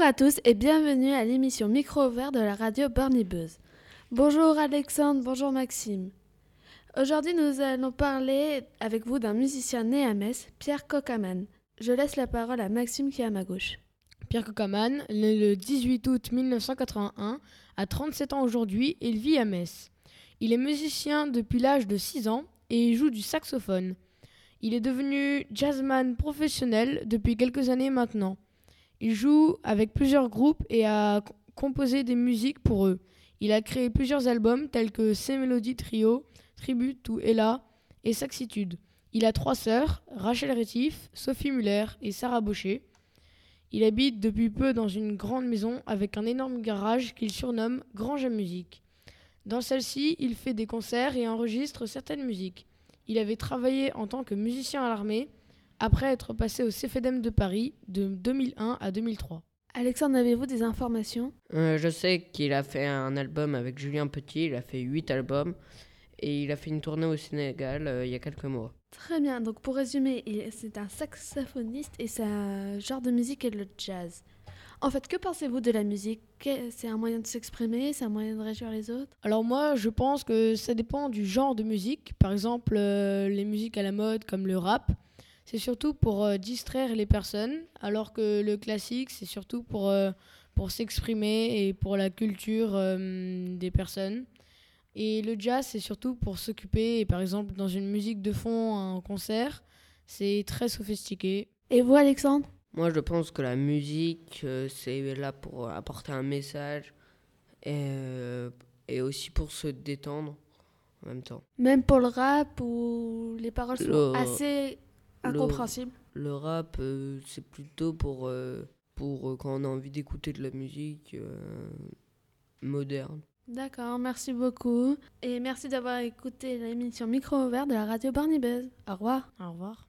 à tous et bienvenue à l'émission Micro ouvert de la radio Bernie Buzz. Bonjour Alexandre, bonjour Maxime. Aujourd'hui, nous allons parler avec vous d'un musicien né à Metz, Pierre Cocaman. Je laisse la parole à Maxime qui est à ma gauche. Pierre Cocaman, né le 18 août 1981, a 37 ans aujourd'hui il vit à Metz. Il est musicien depuis l'âge de 6 ans et il joue du saxophone. Il est devenu jazzman professionnel depuis quelques années maintenant. Il joue avec plusieurs groupes et a composé des musiques pour eux. Il a créé plusieurs albums tels que C'est Mélodie Trio, Tribute to Ella et Saxitude. Il a trois sœurs, Rachel Rétif, Sophie Muller et Sarah Baucher. Il habite depuis peu dans une grande maison avec un énorme garage qu'il surnomme Grange à musique. Dans celle-ci, il fait des concerts et enregistre certaines musiques. Il avait travaillé en tant que musicien à l'armée après être passé au CFDM de Paris de 2001 à 2003. Alexandre, avez-vous des informations? Euh, je sais qu'il a fait un album avec Julien Petit, il a fait 8 albums et il a fait une tournée au Sénégal euh, il y a quelques mois. Très bien, donc pour résumer, c'est un saxophoniste et sa genre de musique est le jazz. En fait, que pensez-vous de la musique? Que- C'est un moyen de s'exprimer, c'est un moyen de réjouir les autres? Alors moi, je pense que ça dépend du genre de musique. Par exemple, euh, les musiques à la mode comme le rap, c'est surtout pour euh, distraire les personnes, alors que le classique, c'est surtout pour, euh, pour s'exprimer et pour la culture euh, des personnes. Et le jazz, c'est surtout pour s'occuper, par exemple, dans une musique de fond, un concert, c'est très sophistiqué. Et vous, Alexandre? Moi je pense que la musique euh, c'est là pour apporter un message et, euh, et aussi pour se détendre en même temps. Même pour le rap où les paroles sont Le- assez Incompréhensible. Le, rap, euh, c'est plutôt pour, euh, pour euh, quand on a envie d'écouter de la musique moderne. D'accord, merci beaucoup. Et merci d'avoir écouté l'émission Micro Ouvert de la radio Barney Buzz. Au revoir. Au revoir.